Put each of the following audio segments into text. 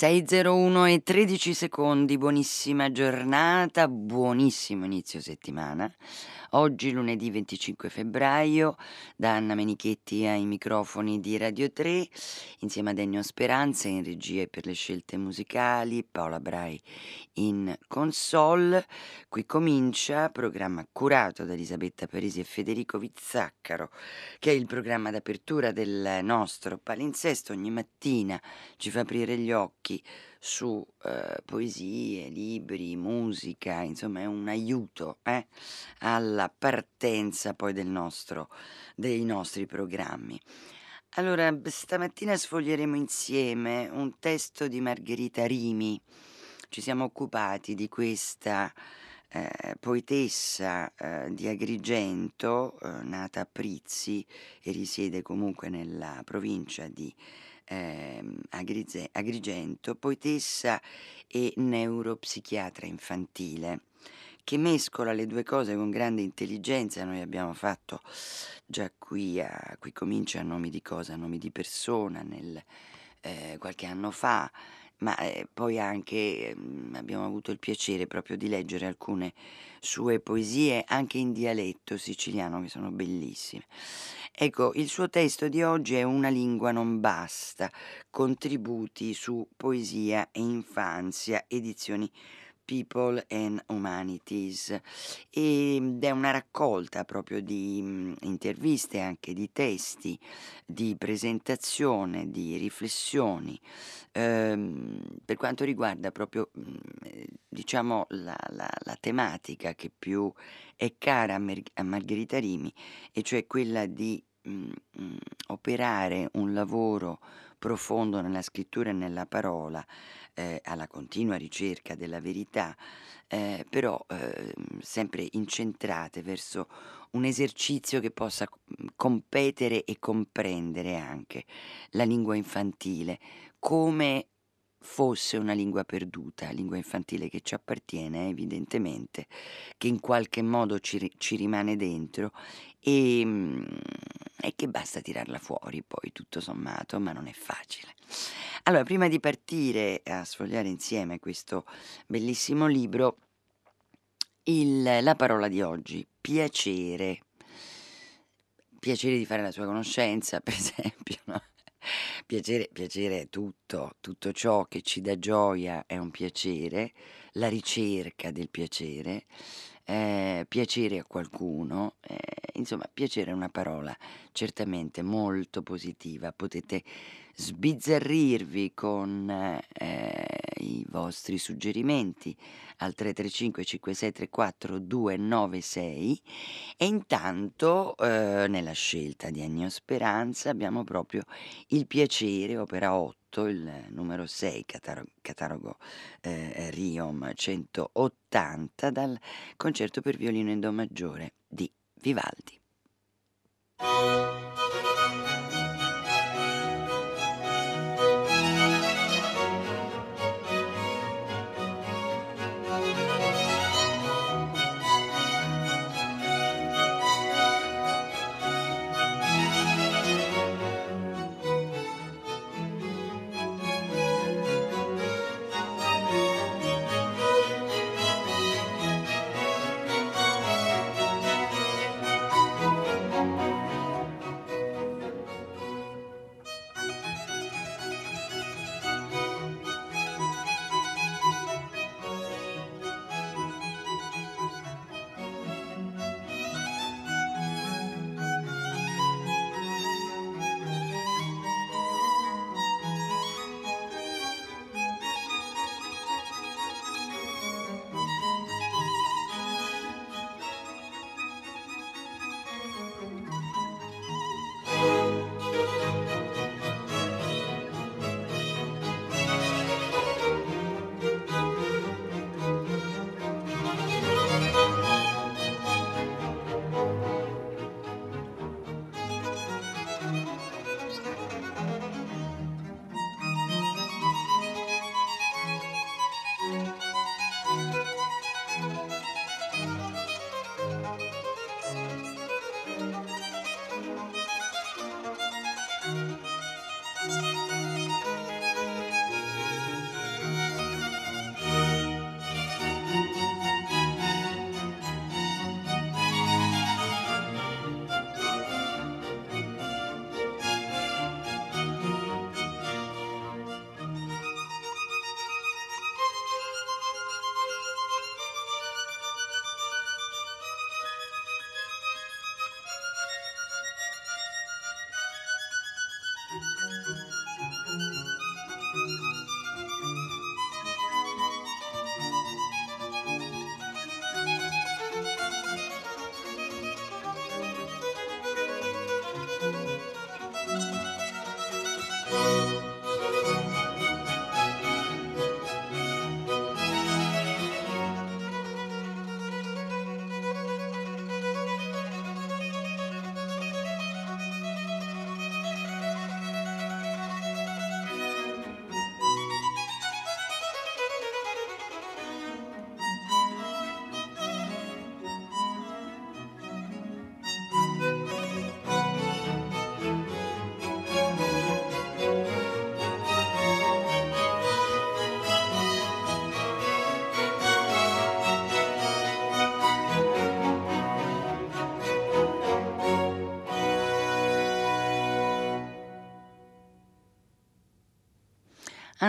601 e 13 secondi, buonissima giornata, buonissimo inizio settimana. Oggi lunedì 25 febbraio, da Anna Menichetti ai microfoni di Radio 3, insieme ad Ennio Speranza in regia e per le scelte musicali, Paola Brai in console. Qui comincia, programma curato da Elisabetta Parisi e Federico Vizzaccaro, che è il programma d'apertura del nostro palinsesto. Ogni mattina ci fa aprire gli occhi su eh, poesie, libri, musica, insomma è un aiuto eh, alla partenza poi nostro, dei nostri programmi. Allora, stamattina sfoglieremo insieme un testo di Margherita Rimi. Ci siamo occupati di questa eh, poetessa eh, di Agrigento, eh, nata a Prizzi e risiede comunque nella provincia di eh, Agrigento, poetessa e neuropsichiatra infantile che mescola le due cose con grande intelligenza. Noi abbiamo fatto già qui, a, qui comincia a nomi di cosa, a nomi di persona, nel, eh, qualche anno fa, ma eh, poi anche mh, abbiamo avuto il piacere proprio di leggere alcune sue poesie anche in dialetto siciliano che sono bellissime. Ecco, il suo testo di oggi è Una lingua non basta, contributi su poesia e infanzia, edizioni People and Humanities. Ed è una raccolta proprio di mh, interviste, anche di testi, di presentazione, di riflessioni. Ehm, per quanto riguarda proprio mh, diciamo la, la, la, tematica che più è cara a, Mer- a Margherita Rimi e cioè quella di mh, mh, operare un lavoro profondo nella scrittura e nella parola, eh, alla continua ricerca della verità, eh, però eh, sempre incentrate verso un esercizio che possa competere e comprendere anche la lingua infantile come fosse una lingua perduta, lingua infantile che ci appartiene evidentemente, che in qualche modo ci, ci rimane dentro e, mm, e, che basta tirarla fuori poi tutto sommato, ma non è facile. Allora, prima di partire a sfogliare insieme questo bellissimo libro, il, la parola di oggi, piacere. Piacere di fare la sua conoscenza, per esempio, no? Piacere, piacere è tutto, tutto ciò che ci dà gioia è un piacere, la ricerca del piacere, eh, piacere a qualcuno, eh, insomma, piacere è una parola certamente molto positiva, potete sbizzarrirvi con eh, i vostri suggerimenti al 335 5634 296 e intanto eh, nella scelta di Ennio Speranza abbiamo proprio il piacere, opera 8, il numero 6, catalogo, eh, Riom 180 dal concerto per violino in do maggiore di Vivaldi.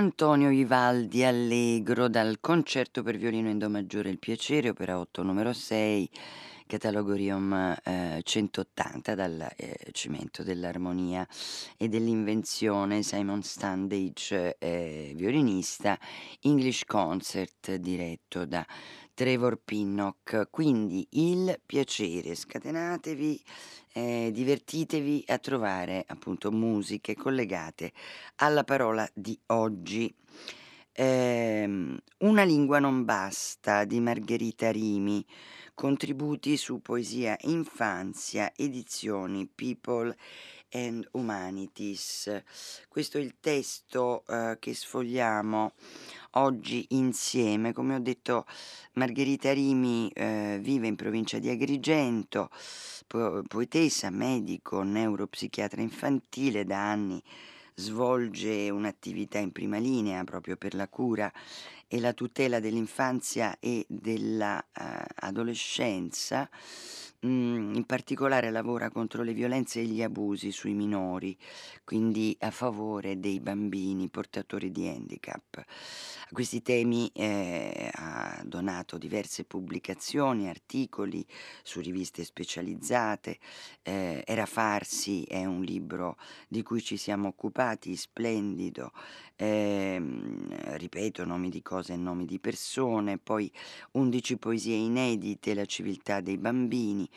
Antonio Vivaldi Allegro dal concerto per violino in do maggiore Il piacere, opera 8 numero 6, catalogorium eh, 180 dal eh, cimento dell'armonia e dell'invenzione. Simon Standage, eh, violinista, English Concert diretto da Trevor Pinnock. Quindi il piacere, scatenatevi, eh, divertitevi a trovare appunto musiche collegate alla parola di oggi. Eh, una lingua non basta di Margherita Rimi, contributi su poesia infanzia, edizioni People and Humanities. Questo è il testo eh, che sfogliamo oggi insieme. Come ho detto, Margherita Rimi eh, vive in provincia di Agrigento, po- poetessa, medico, neuropsichiatra infantile da anni svolge un'attività in prima linea proprio per la cura e la tutela dell'infanzia e dell'adolescenza. Uh, Mm, in particolare lavora contro le violenze e gli abusi sui minori, quindi a favore dei bambini portatori di handicap. A questi temi eh, ha donato diverse pubblicazioni, articoli su riviste specializzate. Eh, Era farsi è un libro di cui ci siamo occupati, splendido, eh, ripeto nomi di cose e nomi di persone, poi 11 poesie inedite, La civiltà dei bambini,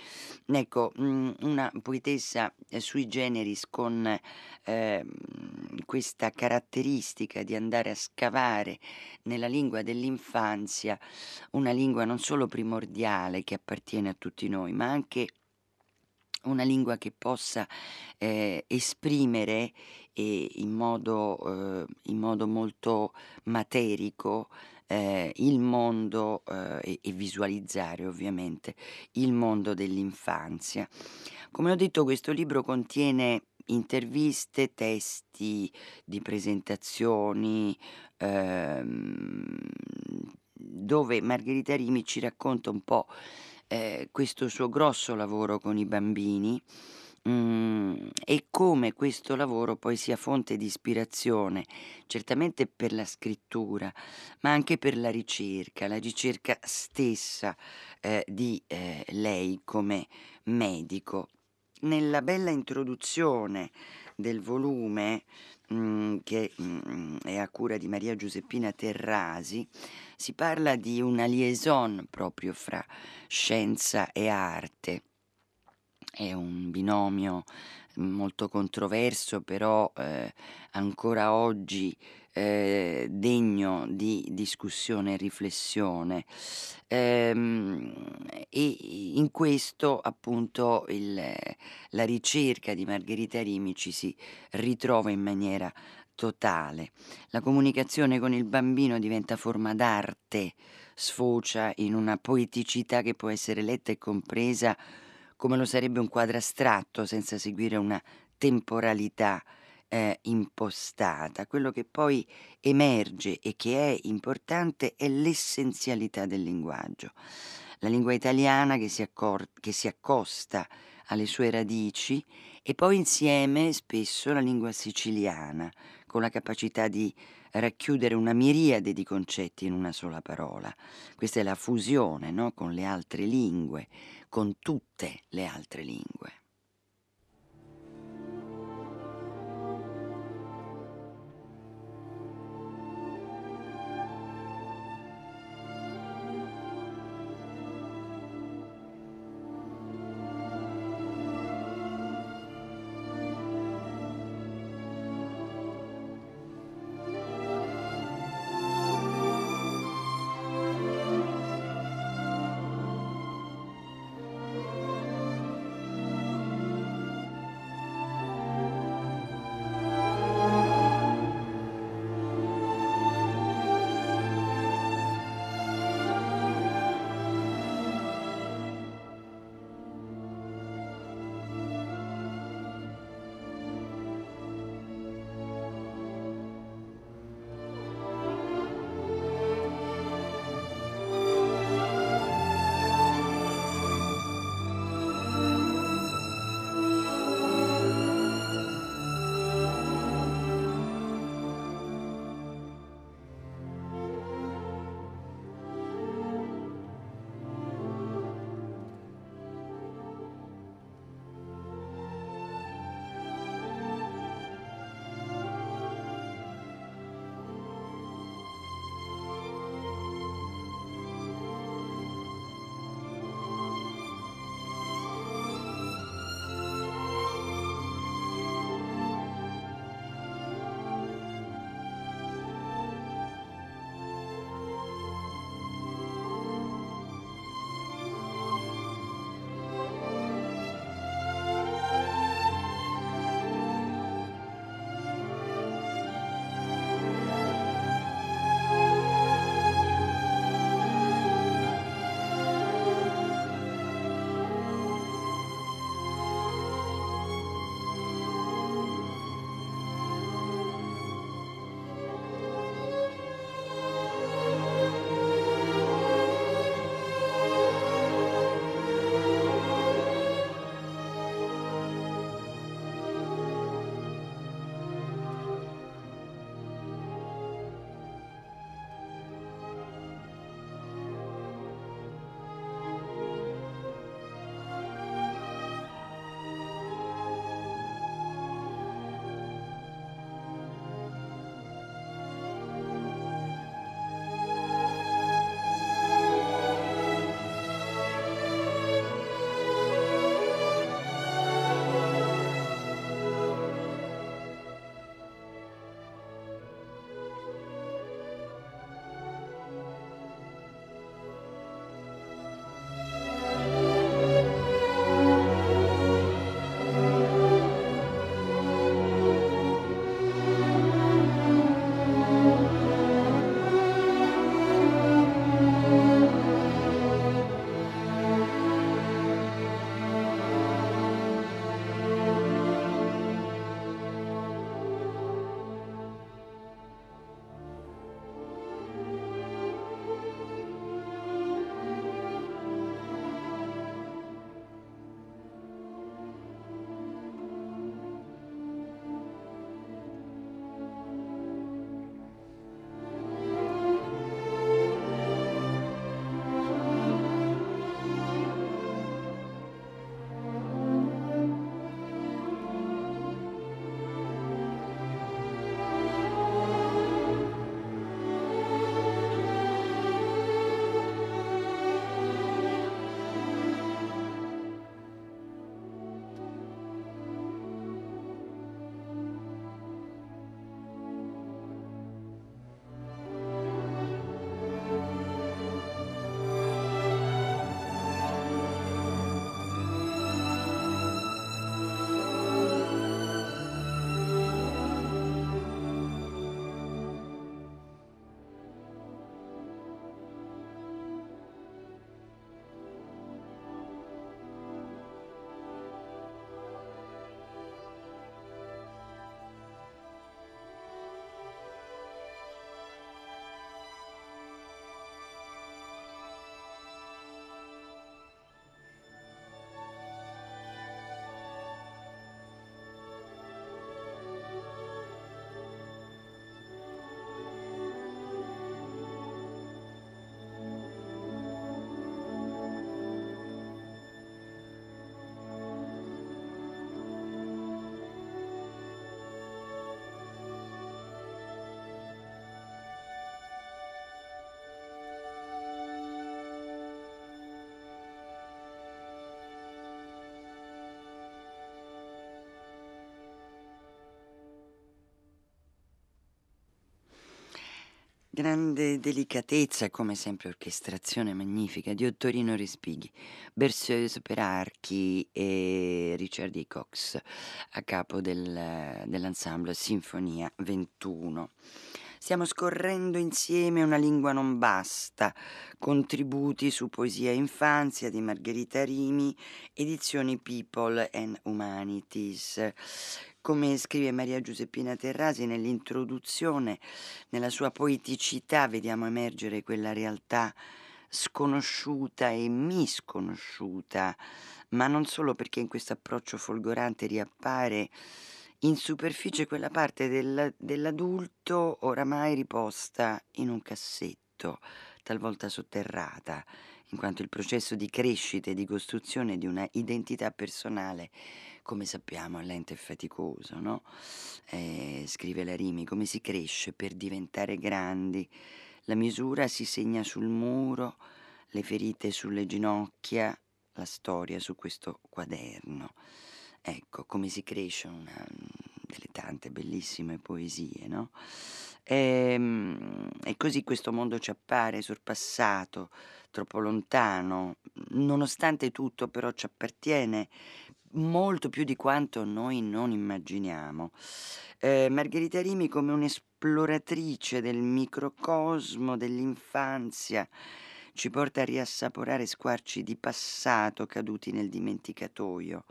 Ecco, mhmm, una poetessa eh, sui generis con ehm, questa caratteristica di andare a scavare nella lingua dell'infanzia, una lingua non solo primordiale che appartiene a tutti noi, ma anche una lingua che possa eh, esprimere eh, in, modo, eh, in modo molto materico eh, il mondo eh, e, visualizzare ovviamente il mondo dell'infanzia. Come ho detto questo libro contiene interviste, testi di presentazioni, ehm, dove Margherita Rimi ci racconta un po' eh, questo suo grosso lavoro con i bambini Mhmm, e come questo lavoro poi sia fonte di ispirazione, certamente per la scrittura, ma anche per la ricerca, la ricerca stessa, ehm, di, ehm, lei come medico. Nella bella introduzione del volume, mhmm, che, mhmm, è a cura di Maria Giuseppina Terrasi, si parla di una liaison proprio fra scienza e arte è un binomio molto controverso, però eh, ancora oggi eh, degno di discussione e riflessione. Ehm, e in questo appunto il, la ricerca di Margherita Rimi ci si ritrova in maniera totale. La comunicazione con il bambino diventa forma d'arte, sfocia in una poeticità che può essere letta e compresa come lo sarebbe un quadro astratto senza seguire una temporalità eh, impostata. Quello che poi emerge e che è importante è l'essenzialità del linguaggio. La lingua italiana che si, accor- che si accosta alle sue radici e poi insieme spesso la lingua siciliana, con la capacità di racchiudere una miriade di concetti in una sola parola. Questa è la fusione no? con le altre lingue, con tutte le altre lingue. Grande delicatezza, come sempre orchestrazione magnifica di Ottorino Respighi, Berceuse per archi e Richard E. Cox a capo del, dell'ensemble Sinfonia 21. Stiamo scorrendo insieme Una lingua non basta, contributi su poesia e infanzia di Margherita Rimi, edizioni People and Humanities. Come scrive Maria Giuseppina Terrasi nell'introduzione, nella sua poeticità vediamo emergere quella realtà sconosciuta e misconosciuta, ma non solo perché in questo approccio folgorante riappare in superficie quella parte del, dell'adulto oramai riposta in un cassetto, talvolta sotterrata, in quanto il processo di crescita e di costruzione di una identità personale come sappiamo, è lento e faticoso, no? Eh, scrive la Rimi, come si cresce per diventare grandi. La misura si segna sul muro, le ferite sulle ginocchia, la storia su questo quaderno. Ecco, come si cresce una delle tante bellissime poesie, no? E, ehm, e così questo mondo ci appare sorpassato, troppo lontano, nonostante tutto però ci appartiene molto più di quanto noi non immaginiamo. Eh, Margherita Rimi come un'esploratrice del microcosmo dell'infanzia ci porta a riassaporare squarci di passato caduti nel dimenticatoio,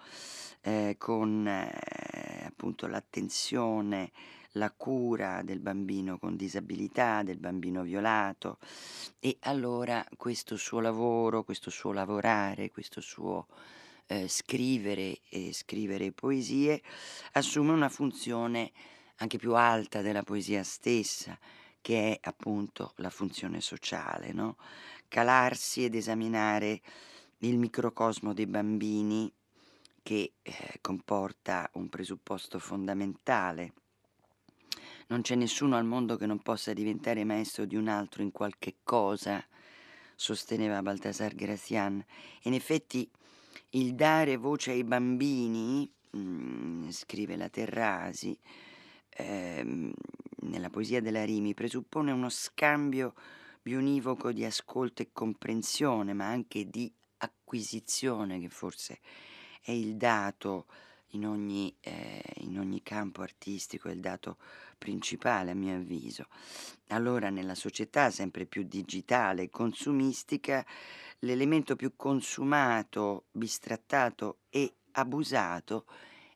eh, con eh, appunto l'attenzione, la cura del bambino con disabilità, del bambino violato. E allora questo suo lavoro, questo suo lavorare, questo suo eh, scrivere e scrivere poesie assume una funzione anche più alta della poesia stessa, che è appunto la funzione sociale, no? calarsi ed esaminare il microcosmo dei bambini che eh, comporta un presupposto fondamentale. Non c'è nessuno al mondo che non possa diventare maestro di un altro in qualche cosa, sosteneva Baltasar Gracian. In effetti il dare voce ai bambini, mh, mm, scrive la Terrasi, ehm, nella poesia della Rimi, presuppone uno scambio bionivoco di ascolto e comprensione, ma anche di acquisizione, che forse è il dato in ogni, eh, in ogni campo artistico, è il dato principale a mio avviso. Allora nella società sempre più digitale e consumistica, l'elemento più consumato, bistrattato e abusato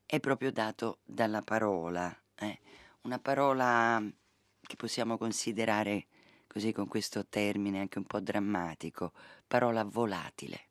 è proprio dato dalla parola, eh? Una parola che possiamo considerare così con questo termine anche un po' drammatico, parola volatile.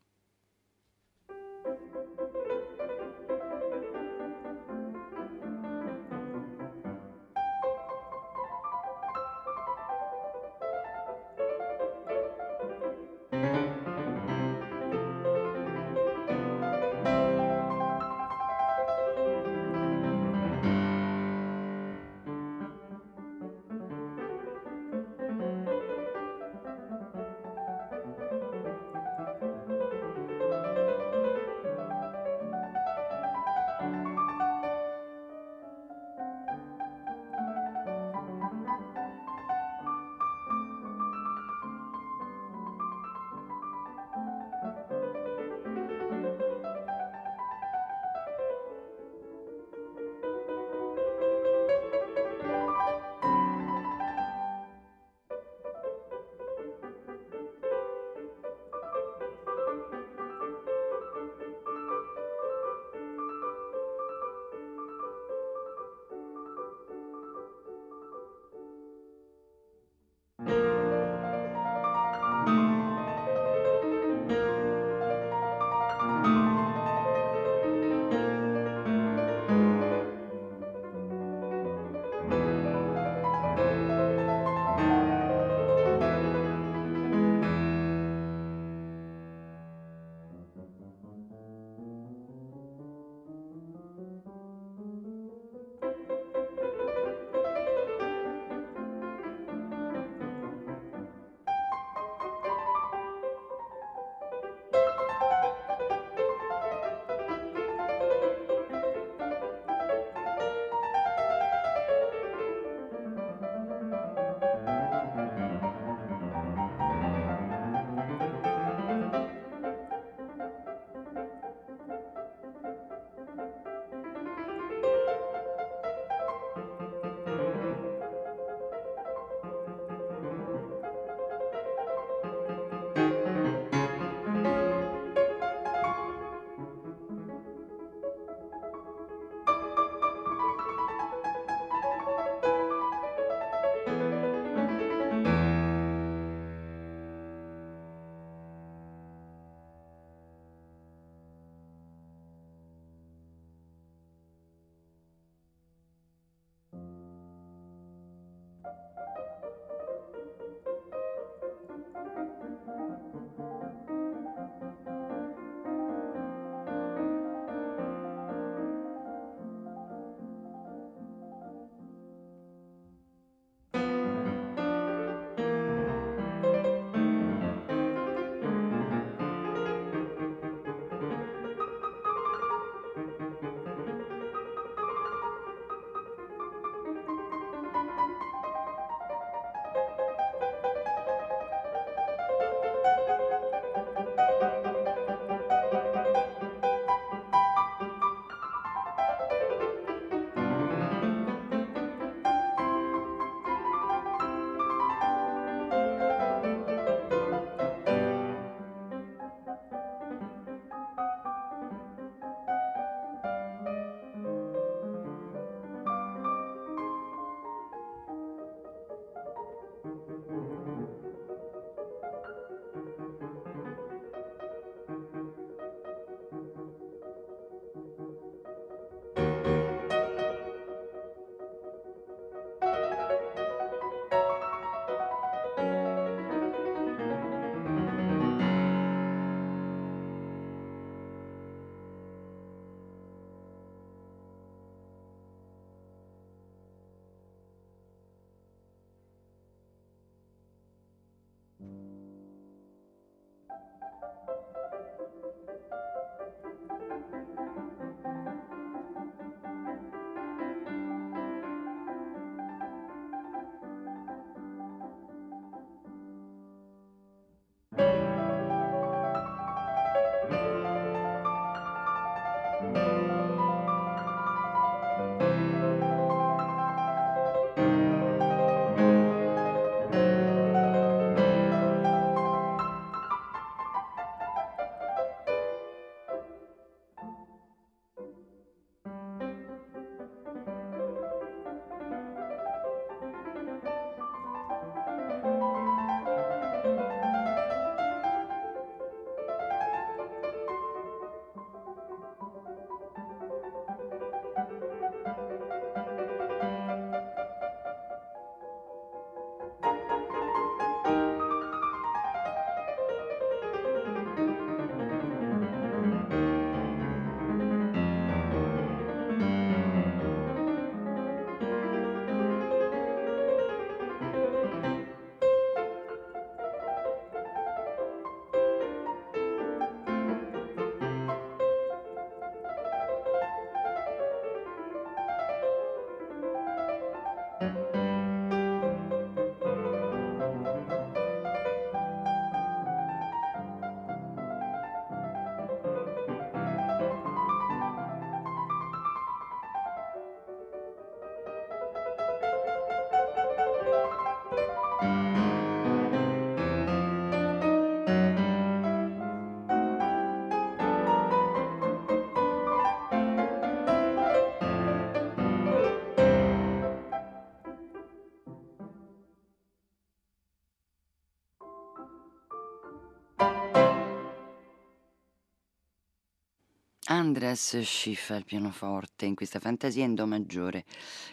Andreas Schiff al pianoforte in questa fantasia in do maggiore,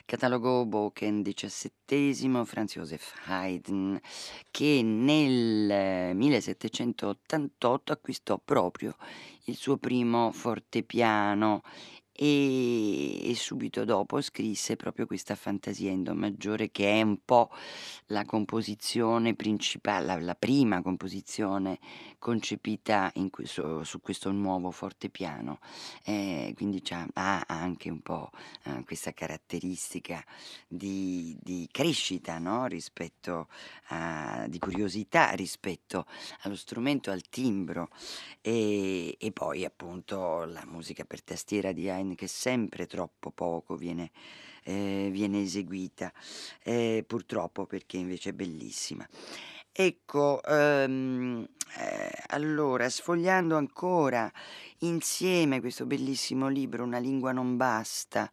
catalogo Boken diciassettesimo, Franz Joseph Haydn, che nel 1788 acquistò proprio il suo primo fortepiano e, e subito dopo scrisse proprio questa fantasia in do maggiore che è un po' la composizione principale, la, la prima composizione concepita questo, su questo nuovo fortepiano, eh, quindi ha anche un po' eh, questa caratteristica di, di crescita, no? rispetto a, di curiosità rispetto allo strumento, al timbro e, e poi appunto la musica per tastiera di Heinz che sempre troppo poco viene, eh, viene eseguita, eh, purtroppo perché invece è bellissima. Ecco, ehm, eh, allora, sfogliando ancora insieme questo bellissimo libro, Una lingua non basta,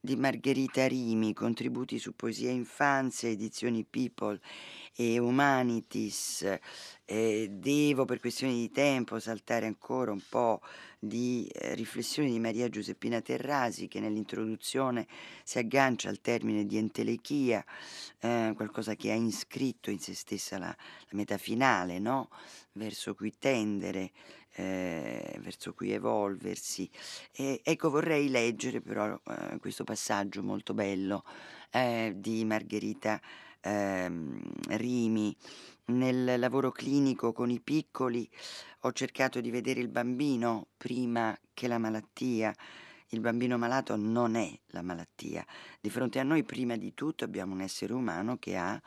di Margherita Rimi, contributi su poesia e infanzia, edizioni People e Humanities, eh, devo per questioni di tempo saltare ancora un po' di eh, riflessioni di Maria Giuseppina Terrasi che nell'introduzione si aggancia al termine di entelechia, eh, qualcosa che ha iscritto in se stessa la, la meta finale, no? verso cui tendere, eh, verso cui evolversi. E, ecco, vorrei leggere però eh, questo passaggio molto bello eh, di Margherita ehm, Rimi. Nel lavoro clinico con i piccoli ho cercato di vedere il bambino prima che la malattia. Il bambino malato non è la malattia. Di fronte a noi, prima di tutto, abbiamo un essere umano che ha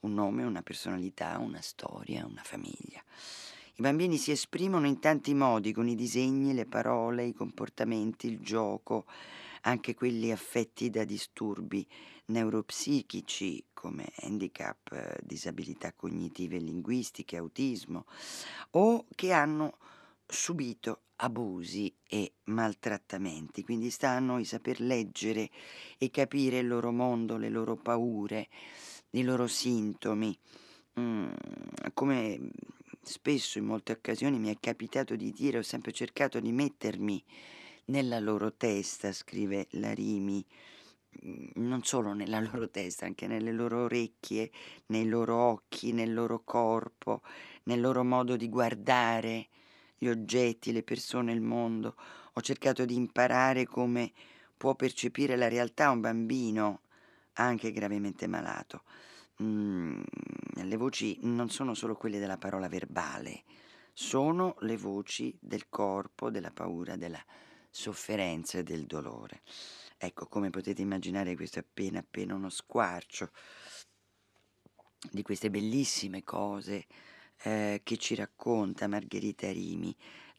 un nome, una personalità, una storia, una famiglia. I bambini si esprimono in tanti modi, con i disegni, le parole, i comportamenti, il gioco, anche quelli affetti da disturbi neuropsichici come handicap, disabilità cognitive e linguistiche, autismo, o che hanno subito abusi e maltrattamenti. Quindi sta a noi saper leggere e capire il loro mondo, le loro paure, i loro sintomi. Mm, come spesso in molte occasioni mi è capitato di dire, ho sempre cercato di mettermi nella loro testa, scrive Larimi, non solo nella loro testa, anche nelle loro orecchie, nei loro occhi, nel loro corpo, nel loro modo di guardare gli oggetti, le persone, il mondo. Ho cercato di imparare come può percepire la realtà un bambino anche gravemente malato. mm, le voci non sono solo quelle della parola verbale, sono le voci del corpo, della paura, della sofferenza e del dolore. Ecco, come potete immaginare, questo è appena appena uno squarcio di queste bellissime cose eh, che ci racconta Margherita Rimi,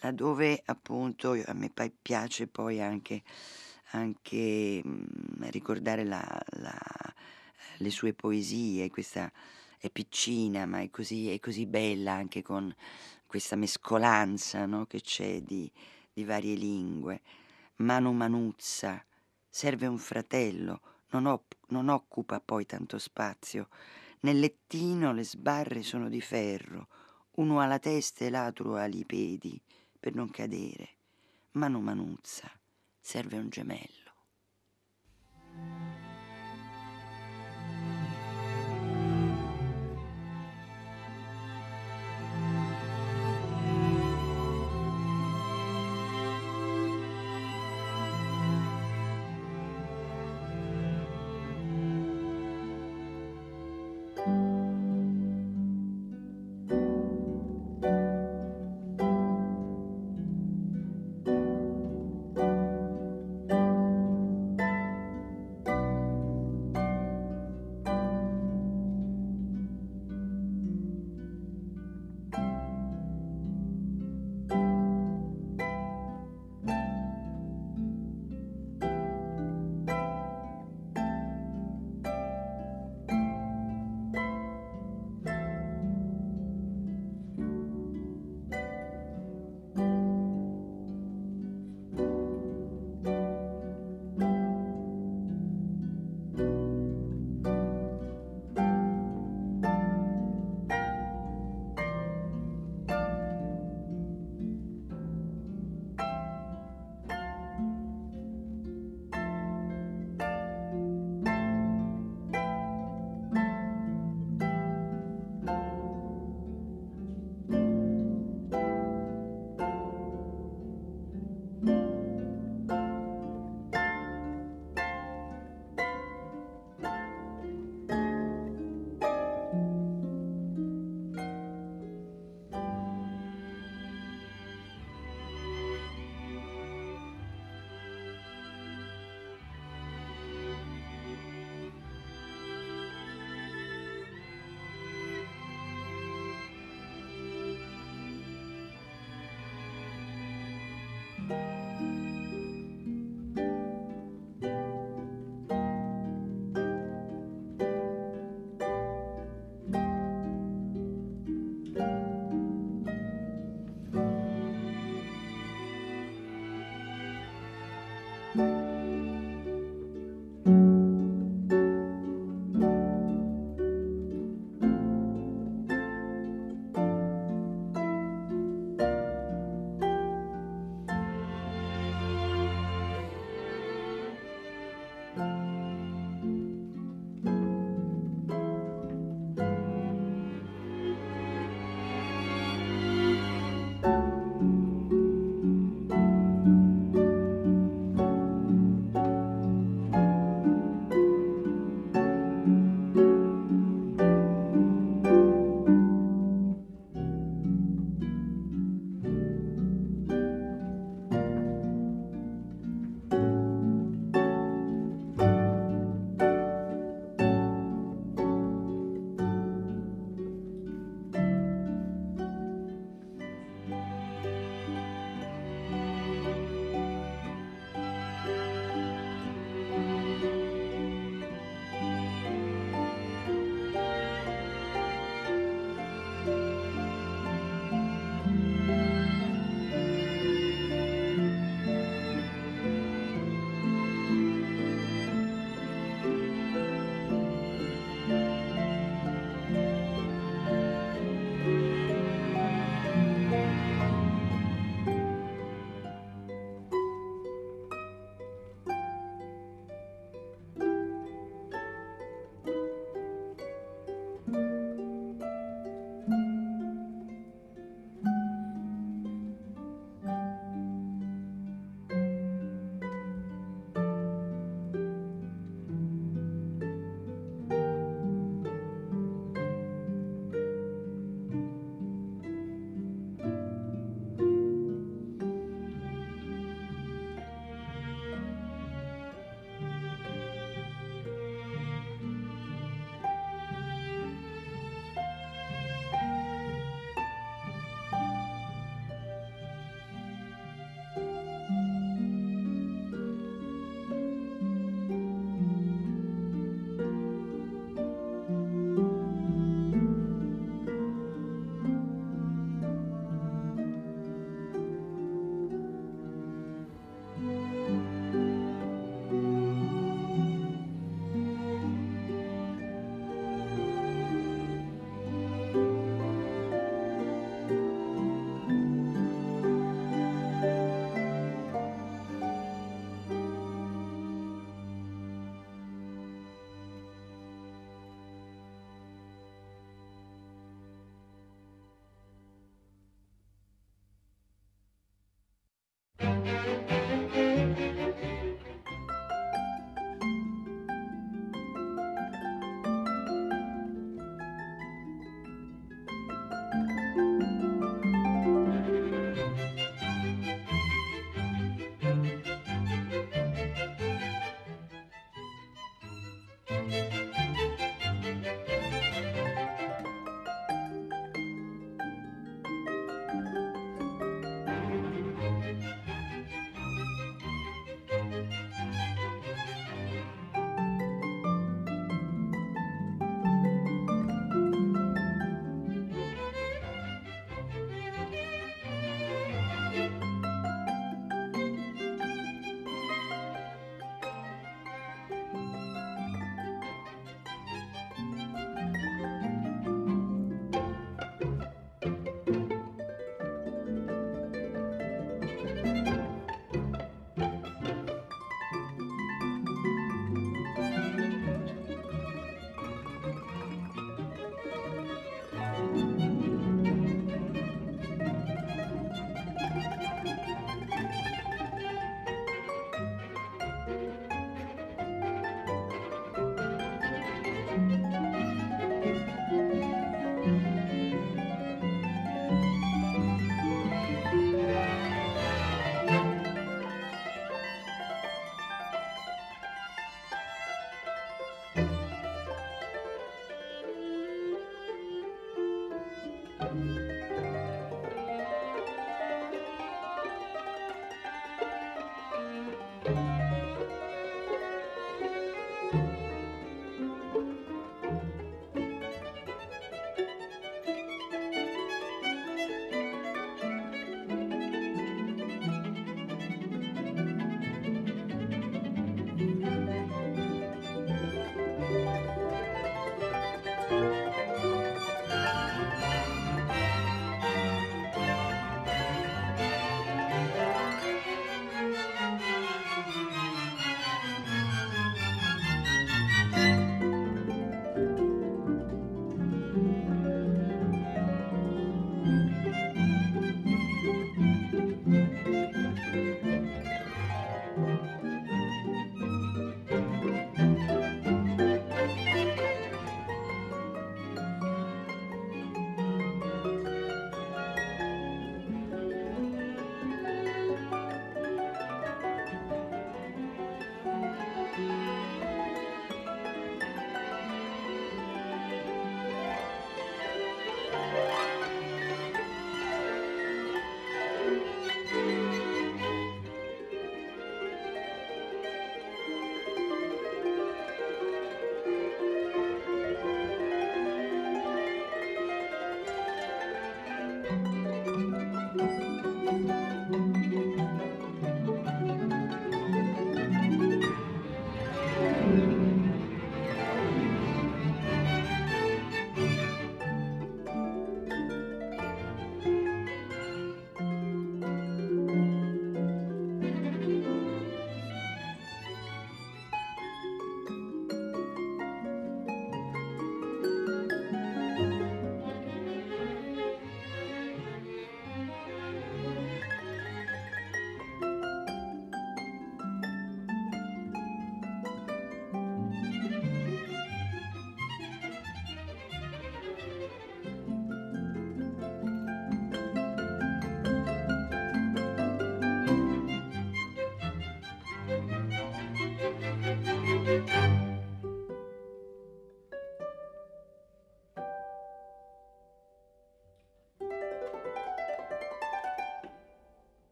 laddove appunto a me piace poi anche, anche mh, mm, ricordare la, la, le sue poesie, questa è piccina ma è così, è così bella anche con questa mescolanza no, che c'è di, di varie lingue. Mano Manuzza, serve un fratello, non, op- non occupa poi tanto spazio. Nel lettino le sbarre sono di ferro, uno ha la testa e l'altro ha i piedi per non cadere. Mano Manuzza, serve un gemello.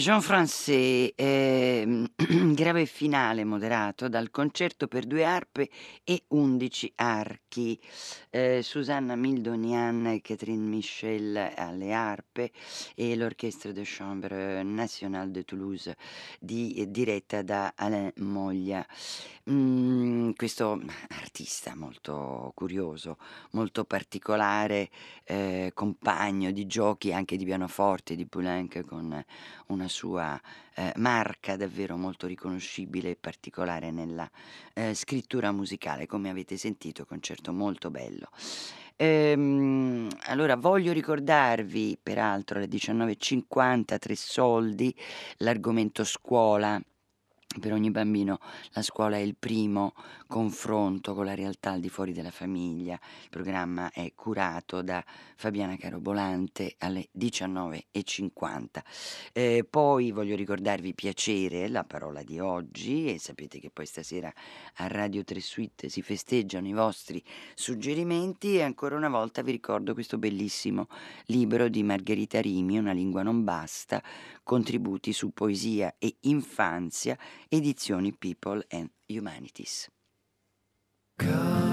Jean Français, euh, grave finale moderato dal concerto per due arpe e undici archi. Eh, Susanna Mildonian e Catherine Michel alle arpe e l'Orchestra de Chambre Nationale de Toulouse di, diretta da Alain Moglia. Mm, questo artista molto curioso, molto particolare, eh, compagno di giochi anche di pianoforte di Poulenc con una sua eh, marca davvero molto riconoscibile e particolare nella eh, scrittura musicale, come avete sentito, concerto molto bello. Ehm, allora voglio ricordarvi, peraltro alle 19.50, tre soldi, l'argomento scuola per ogni bambino la scuola è il primo confronto con la realtà al di fuori della famiglia. Il programma è curato da Fabiana Carobolante alle 19.50. Eh, poi voglio ricordarvi piacere, la parola di oggi, e sapete che poi stasera a Radio 3 Suite si festeggiano i vostri suggerimenti e ancora una volta vi ricordo questo bellissimo libro di Margherita Rimi, Una lingua non basta, contributi su poesia e infanzia, edizioni People and Humanities. Come,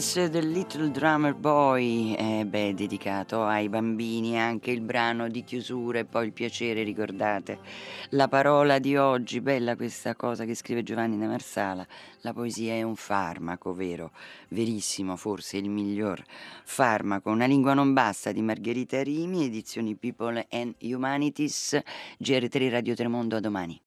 Stevens, The Little Drummer Boy, eh, beh, dedicato ai bambini, anche il brano di chiusura e poi il piacere, ricordate. La parola di oggi, bella questa cosa che scrive Giovanni da Marsala, la poesia è un farmaco, vero? Verissimo, forse il miglior farmaco. Una lingua non basta di Margherita Rimi, edizioni People and Humanities, GR3 Radio Tremondo, a domani.